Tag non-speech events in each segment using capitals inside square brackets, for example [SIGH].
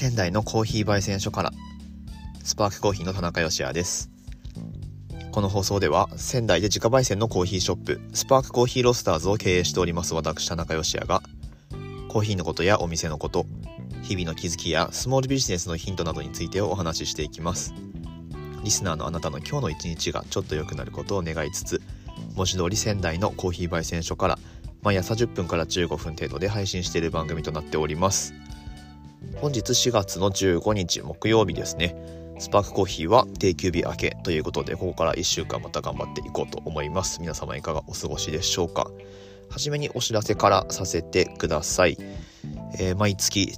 仙台のコーヒー焙煎所からスパークコーヒーの田中芳也です。この放送では仙台で自家焙煎のコーヒーショップスパークコーヒーロスターズを経営しております私田中芳也がコーヒーのことやお店のこと日々の気づきやスモールビジネスのヒントなどについてお話ししていきます。リスナーのあなたの今日の一日がちょっと良くなることを願いつつ文字通り仙台のコーヒー焙煎所から毎朝10分から15分程度で配信している番組となっております。本日4月の15日木曜日ですね。スパークコーヒーは定休日明けということでここから1週間また頑張っていこうと思います。皆様いかがお過ごしでしょうか。はじめにお知らせからさせてください、えー、毎月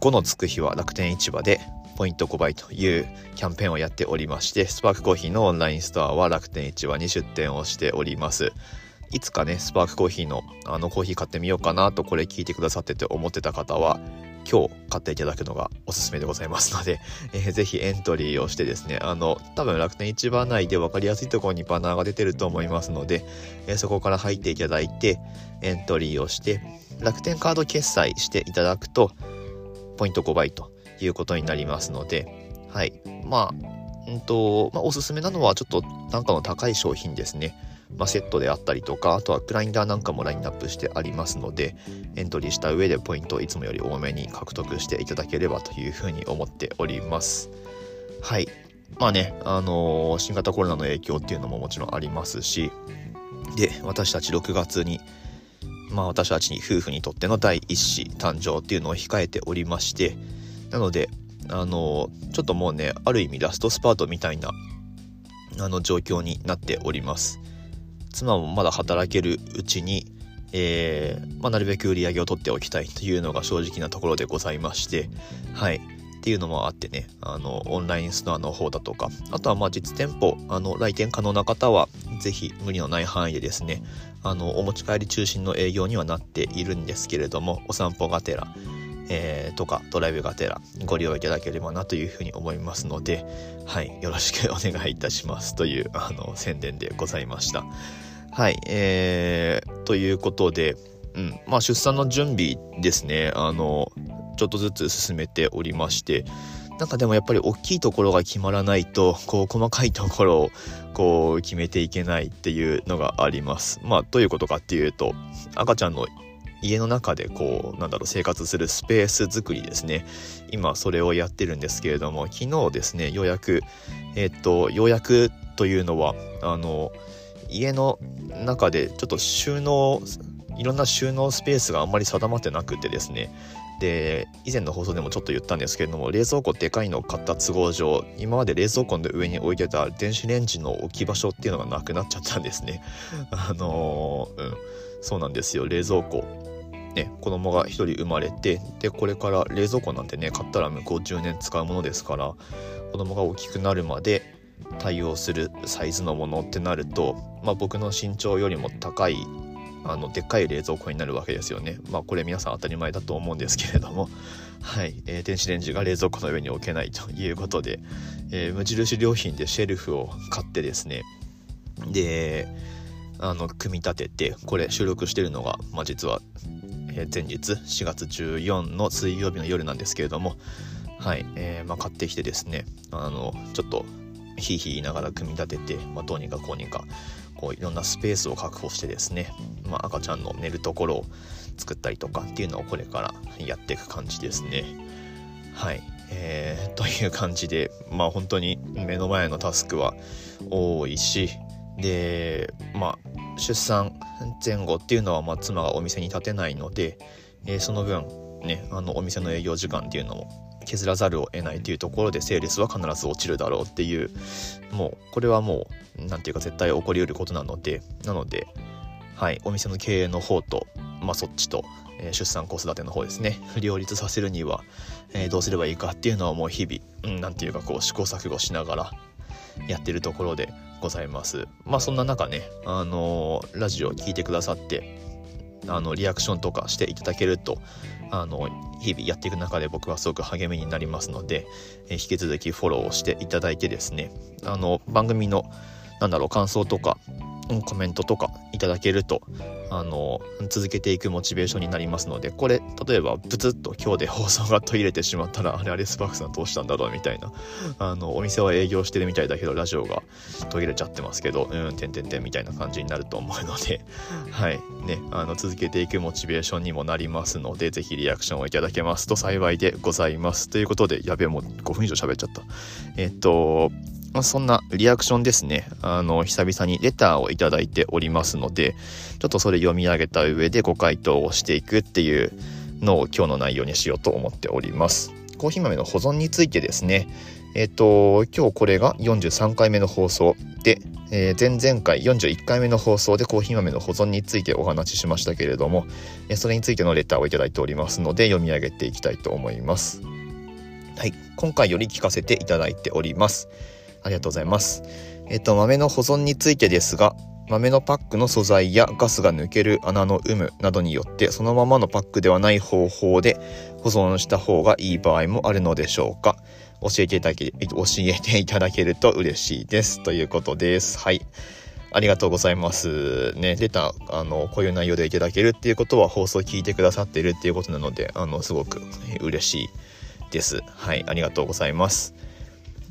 5のつく日は楽天市場でポイント5倍というキャンペーンをやっておりましてスパークコーヒーのオンラインストアは楽天市場に出店をしております。いつかねスパークコーヒーのあのコーヒー買ってみようかなとこれ聞いてくださってて思ってた方は今日買っていただくのがおすすめでございますので、[LAUGHS] えー、ぜひエントリーをしてですねあの多分楽天市場内で分かりやすいところにバナーが出てると思いますので、えー、そこから入っていただいてエントリーをして楽天カード決済していただくとポイント5倍ということになりますのではい。まあうんと、まあ、おすすめなのはちょっと単価の高い商品ですね。まあ、セットであったりとかあとはグラインダーなんかもラインナップしてありますのでエントリーした上でポイントをいつもより多めに獲得していただければというふうに思っておりますはいまあねあのー、新型コロナの影響っていうのももちろんありますしで私たち6月にまあ私たちに夫婦にとっての第一子誕生っていうのを控えておりましてなのであの、ちょっともうねある意味ラストスパートみたいなあの状況になっております。妻もまだ働けるうちに、えー、まあ、なるべく売り上げを取っておきたいというのが正直なところでございましてはい。っていうのもあってねあのオンラインストアの方だとかあとはまあ実店舗あの来店可能な方は是非無理のない範囲でですねあのお持ち帰り中心の営業にはなっているんですけれどもお散歩がてらえー、とかドライブがてらご利用いただければなというふうに思いますので、はい、よろしくお願いいたしますというあの宣伝でございました。はい、えー、ということで、うん、まあ出産の準備ですね、あの、ちょっとずつ進めておりまして、なんかでもやっぱり大きいところが決まらないと、こう細かいところをこう決めていけないっていうのがあります。まあどういうことかっていうと、赤ちゃんの家の中でこうなんだろう生活するスペース作りですね。今それをやってるんですけれども昨日ですねようやくえっとようやくというのはあの家の中でちょっと収納いろんな収納スペースがあんまり定まってなくてですね。で以前の放送でもちょっと言ったんですけれども冷蔵庫でかいのを買った都合上今まで冷蔵庫の上に置いてた電子レンジの置き場所っていうのがなくなっちゃったんですね。あのー、うん。そうなんですよ冷蔵庫。ね、子供が1人生まれてでこれから冷蔵庫なんてね買ったら向こう10年使うものですから子供が大きくなるまで対応するサイズのものってなると、まあ、僕の身長よりも高いあのでっかい冷蔵庫になるわけですよね。まあこれ皆さん当たり前だと思うんですけれども、[LAUGHS] はい、えー、電子レンジが冷蔵庫の上に置けないということで、えー、無印良品でシェルフを買ってですね、で、あの、組み立てて、これ収録してるのが、まあ実は、え、前日4月14の水曜日の夜なんですけれども、はい、えー、まあ買ってきてですね、あの、ちょっとひいひい言いながら組み立てて、まあ、どうにかこうにかこういろんなスペースを確保してですね、まあ、赤ちゃんの寝るところを作ったりとかっていうのをこれからやっていく感じですね。はい、えー、という感じでまあ本当に目の前のタスクは多いしでまあ出産前後っていうのはまあ妻がお店に立てないので、えー、その分ねあのお店の営業時間っていうのも削らざるを得ないというところでセールスは必ず落ちるだろうっていうもうこれはもう何て言うか絶対起こりうることなのでなのではいお店の経営の方とまあそっちと、えー、出産子育ての方ですね両立させるには、えー、どうすればいいかっていうのはもう日々何、うん、て言うかこう試行錯誤しながらやってるところでございます。まあそんな中ねあのー、ラジオを聴いてくださってあのリアクションとかしていただけるとあの日々やっていく中で僕はすごく励みになりますので、え引き続きフォローをしていただいてですねあの番組のなんだろう感想とかコメントとかいただけるとあの続けていくモチベーションになりますのでこれ例えばブツッと今日で放送が途切れてしまったらあれあれスパークさんどうしたんだろうみたいなあのお店は営業してるみたいだけどラジオが途切れちゃってますけどうんてんてんてんみたいな感じになると思うので [LAUGHS] はいねあの続けていくモチベーションにもなりますので是非リアクションをいただけますと幸いでございます。ということでやべえもう5分以上喋っちゃった。えっとまあ、そんなリアクションですね。あの、久々にレターをいただいておりますので、ちょっとそれ読み上げた上でご回答をしていくっていうのを今日の内容にしようと思っております。コーヒー豆の保存についてですね、えっ、と、今日これが43回目の放送で、えー、前々回41回目の放送でコーヒー豆の保存についてお話ししましたけれども、それについてのレターをいただいておりますので読み上げていきたいと思います。はい、今回より聞かせていただいております。ありがとうございます。えっと、豆の保存についてですが、豆のパックの素材やガスが抜ける穴の有無などによってそのままのパックではない方法で保存した方がいい場合もあるのでしょうか。教えていただけ教えていただけると嬉しいです。ということです。はい。ありがとうございます。ね出たあのこういう内容でいただけるっていうことは放送聞いてくださっているっていうことなのであのすごく嬉しいです。はい。ありがとうございます。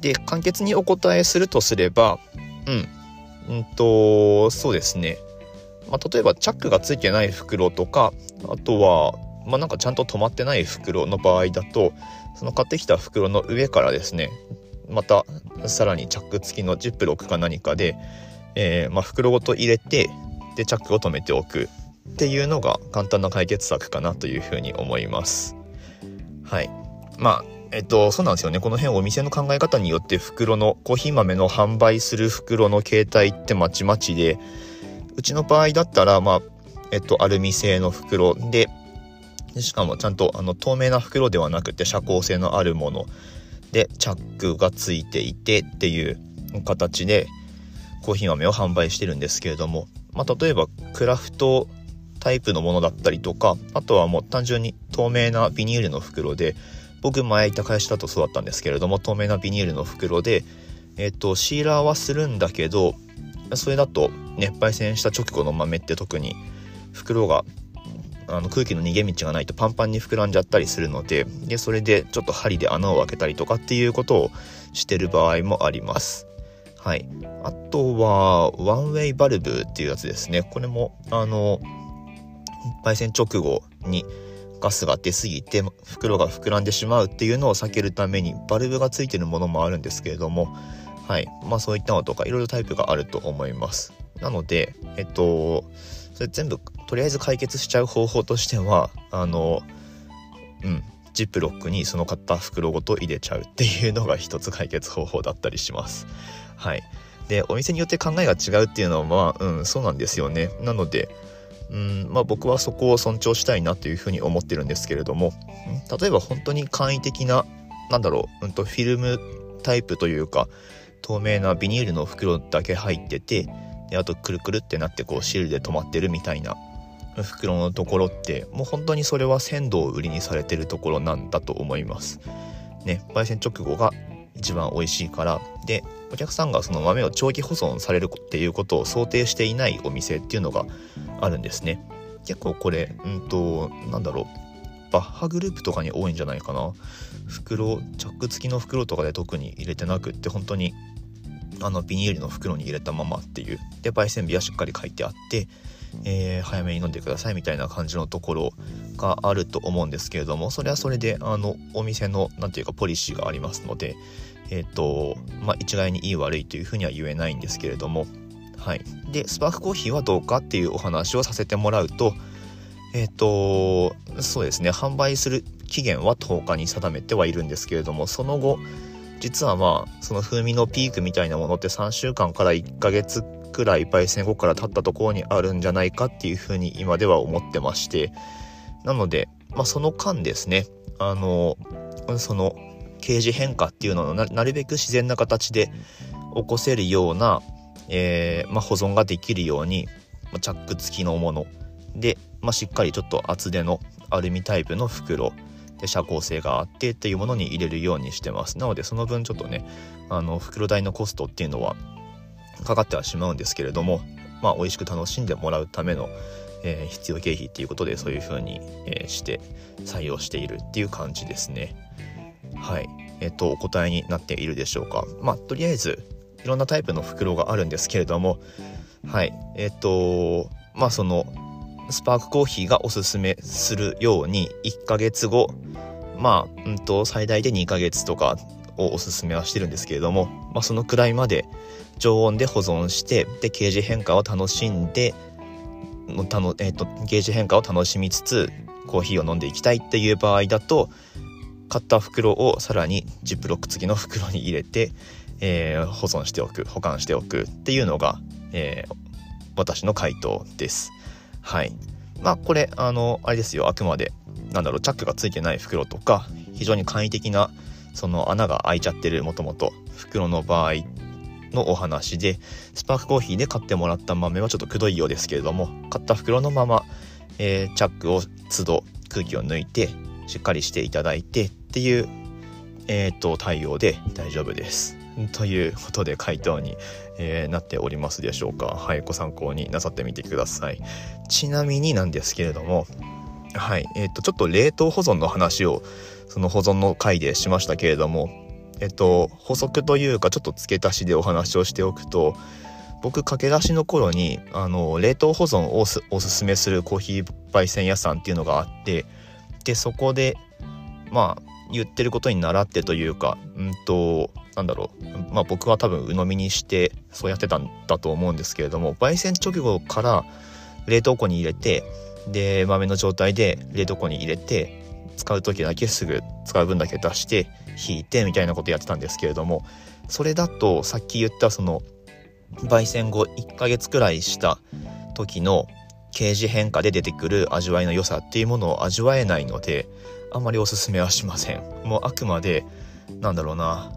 で、簡潔にお答えするとすれば、うん、うんと、そうですね。まあ、例えばチャックがついてない袋とか、あとは、まあ、なんかちゃんと止まってない袋の場合だと、その買ってきた袋の上からですね、またさらにチャック付きのジップロックか何かで、えー、まあ、袋ごと入れて、で、チャックを止めておくっていうのが簡単な解決策かなというふうに思います。はい。まあ、えっと、そうなんですよね。この辺お店の考え方によって袋の、コーヒー豆の販売する袋の形態ってまちまちで、うちの場合だったら、まあ、えっと、アルミ製の袋。で、しかもちゃんとあの透明な袋ではなくて遮光性のあるもの。で、チャックがついていてっていう形で、コーヒー豆を販売してるんですけれども、まあ、例えばクラフトタイプのものだったりとか、あとはもう単純に透明なビニールの袋で、僕前いた会社だとそうだったんですけれども透明なビニールの袋で、えっと、シーラーはするんだけどそれだと熱焙煎した直後の豆って特に袋があの空気の逃げ道がないとパンパンに膨らんじゃったりするのででそれでちょっと針で穴を開けたりとかっていうことをしてる場合もあります。はい、あとはワンウェイバルブっていうやつですねこれもあの焙煎直後にガスが出すぎて袋が膨らんでしまうっていうのを避けるためにバルブがついてるものもあるんですけれどもはい。まあそういったのとかいろいろタイプがあると思います。なのでえっとそれ全部とりあえず解決しちゃう方法としてはあのうん。ジップロックにその買った袋ごと入れちゃうっていうのが一つ解決方法だったりします。はい。でお店によって考えが違うっていうのはまあうんそうなんですよね。なのでうん。まあ、僕はそこを尊重したいなというふうに思ってるんですけれども例えば本当に簡易的ななんだろう、うん、とフィルムタイプというか透明なビニールの袋だけ入っててであとくるくるってなってこうシールで止まってるみたいな袋のところってもう本当にそれは鮮度を売りにされてるところなんだと思います。ね、焙煎直後が一番美味しいからでお客さんがその豆を長期保存されるっていうことを想定していないお店っていうのがあるんですね。結構これうんとなんだろう。バッハグループとかに多いんじゃないかな。袋チャック付きの袋とかで特に入れてなくって本当にあのビニールの袋に入れたままっていう。で焙煎日はしっかり書いてあって、えー、早めに飲んでくださいみたいな感じのところがあると思うんですけれどもそれはそれであのお店の何ていうかポリシーがありますのでえっ、ー、とまあ一概にいい悪いというふうには言えないんですけれどもはい。でスパークコーヒーはどうかっていうお話をさせてもらうとえっ、ー、とそうですね販売する期限は10日に定めてはいるんですけれどもその後実はまあその風味のピークみたいなものって3週間から1ヶ月くらい焙煎後から経ったところにあるんじゃないかっていうふうに今では思ってましてなので、まあ、その間ですねあのその形状変化っていうのをなるべく自然な形で起こせるような、えー、まあ、保存ができるように、まあ、チャック付きのもの。で、まあ、しっかりちょっと厚手のアルミタイプの袋。で遮光性があってっていうものに入れるようにしてます。なのでその分ちょっとねあの袋代のコストっていうのはかかってはしまうんですけれどもまあ美味しく楽しんでもらうための、えー、必要経費っていうことでそういう風に、えー、して採用しているっていう感じですね。はい。えっ、とお答えになっているでしょうか。まあとりあえずいろんなタイプの袋があるんですけれどもはい。えっ、とまあそのスパークコーヒーがおすすめするように1ヶ月後まあ、うんと、最大で2ヶ月とかをおすすめはしてるんですけれども、まあ、そのくらいまで常温で保存してでゲージ変化を楽しんでのたの、えーと、ゲージ変化を楽しみつつコーヒーを飲んでいきたいっていう場合だと買った袋をさらにジップロック付きの袋に入れて、えー、保存しておく保管しておくっていうのが、えー、私の回答です。はいまあこれあのあれですよあくまでなんだろうチャックがついてない袋とか非常に簡易的なその穴が開いちゃってるもともと袋の場合のお話でスパークコーヒーで買ってもらった豆はちょっとくどいようですけれども買った袋のまま、えー、チャックを都度空気を抜いてしっかりしていただいてっていう、えーと、対応で大丈夫です。ということで回答に、えー、なっておりますでしょうか。はい、ご参考になさってみてください。ちなみになんですけれども、はい、えっ、ー、とちょっと冷凍保存の話をその保存の回でしましたけれども、えっと、補足というかちょっと付け足しでお話をしておくと僕駆け出しの頃にあの冷凍保存をおすすめするコーヒー焙煎屋さんっていうのがあってでそこでまあ言ってることに倣ってというかうんとなんだろう。まあ僕は多分鵜呑みにしてそうやってたんだと思うんですけれども焙煎直後から冷凍庫に入れてで豆の状態で冷凍庫に入れて使う時だけすぐ使う分だけ出して引いてみたいなことやってたんですけれどもそれだとさっき言ったその焙煎後1ヶ月くらいした時の形状変化で出てくる味わいの良さっていうものを味わえないのであまりおすすめはしません。もうあくまでなんだろうな。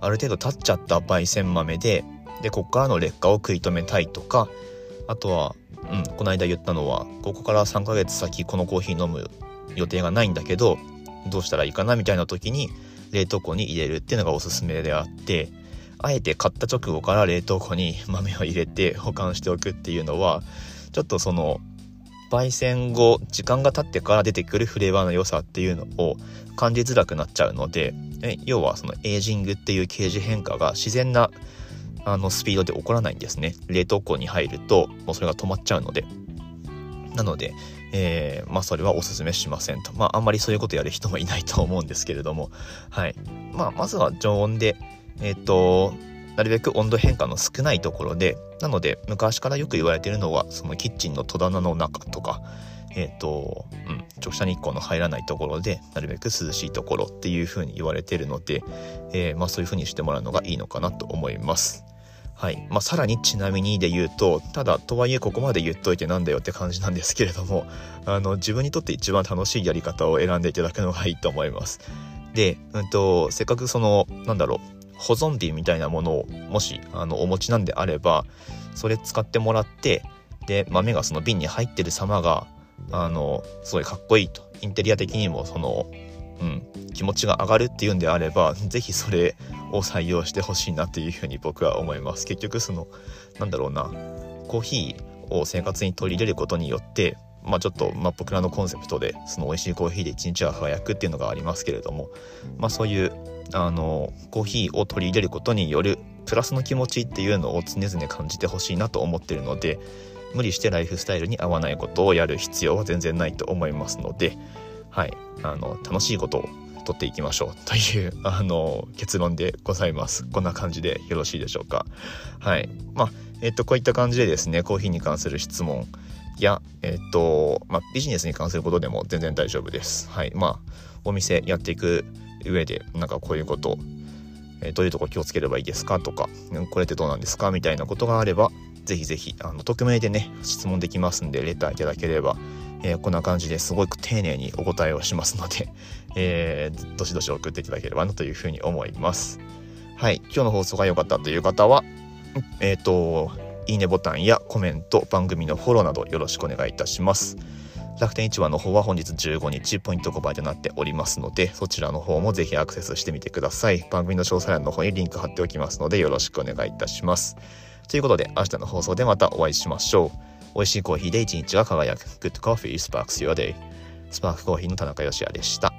ある程度経っちゃった焙煎豆ででここからの劣化を食い止めたいとかあとは、うん、この間言ったのはここから3ヶ月先このコーヒー飲む予定がないんだけどどうしたらいいかなみたいな時に冷凍庫に入れるっていうのがおすすめであってあえて買った直後から冷凍庫に豆を入れて保管しておくっていうのはちょっとその焙煎後時間が経ってから出てくるフレーバーの良さっていうのを感じづらくなっちゃうので要はそのエイジングっていう形状変化が自然なあのスピードで起こらないんですね冷凍庫に入るともうそれが止まっちゃうのでなので、えー、まあそれはおすすめしませんと。まああんまりそういうことやる人もいないと思うんですけれども、はい。まあまずは常温で、えっ、ー、と、なるべく温度変化の少ないところで、なので昔からよく言われているのは、そのキッチンの戸棚の中とか、えっ、ー、と、うん、直射日光の入らないところで、なるべく涼しいところっていうふうに言われているので、えー、まあそういうふうにしてもらうのがいいのかなと思います。はいまあ、さらにちなみにで言うとただとはいえここまで言っといてなんだよって感じなんですけれどもあの自分にとって一番楽しいやり方を選んでいただくのがいいと思います。で、うんと、せっかくそのなんだろう保存瓶みたいなものをもしあのお持ちなんであればそれ使ってもらってで豆がその瓶に入ってる様があのすごいかっこいいと。インテリア的にもそのうん、気持ちが上がるっていうんであれば是非それを採用してほしいなっていうふうに僕は思います。結局そのなんだろうなコーヒーを生活に取り入れることによってまあちょっと、まあ、僕らのコンセプトでその美味しいコーヒーで一日は輝くっていうのがありますけれどもまあそういうあのコーヒーを取り入れることによるプラスの気持ちっていうのを常々感じてほしいなと思ってるので無理してライフスタイルに合わないことをやる必要は全然ないと思いますのではい、あの楽しいことをとっていきましょうという [LAUGHS] あの結論でございます。こんな感じでよろしいでしょうか。はい。まあ、えっと、こういった感じでですね、コーヒーに関する質問や、えっと、まあ、ビジネスに関することでも全然大丈夫です。はい。まあ、お店やっていく上で、なんかこういうこと、え、どういうとこ気をつければいいですかとか、これってどうなんですかみたいなことがあれば、ぜひぜひ、あの、匿名でね、質問できますんで、レターいただければ、え、こんな感じですごく丁寧にお答えをしますので、[LAUGHS] え、どしどし送っていただければなというふうに思います。はい、今日の放送が良かったという方は、えっ、と、いいねボタンやコメント、番組のフォローなどよろしくお願いいたします。楽天市場の方は本日15日ポイント5倍となっておりますので、そちらの方もぜひアクセスしてみてください。番組の詳細欄の方にリンク貼っておきますのでよろしくお願いいたします。ということで明日の放送でまたお会いしましょう。美味しいコーヒーで一日が輝く。Good Coffee Sparks Your Day。スパークコーヒーの田中芳也でした。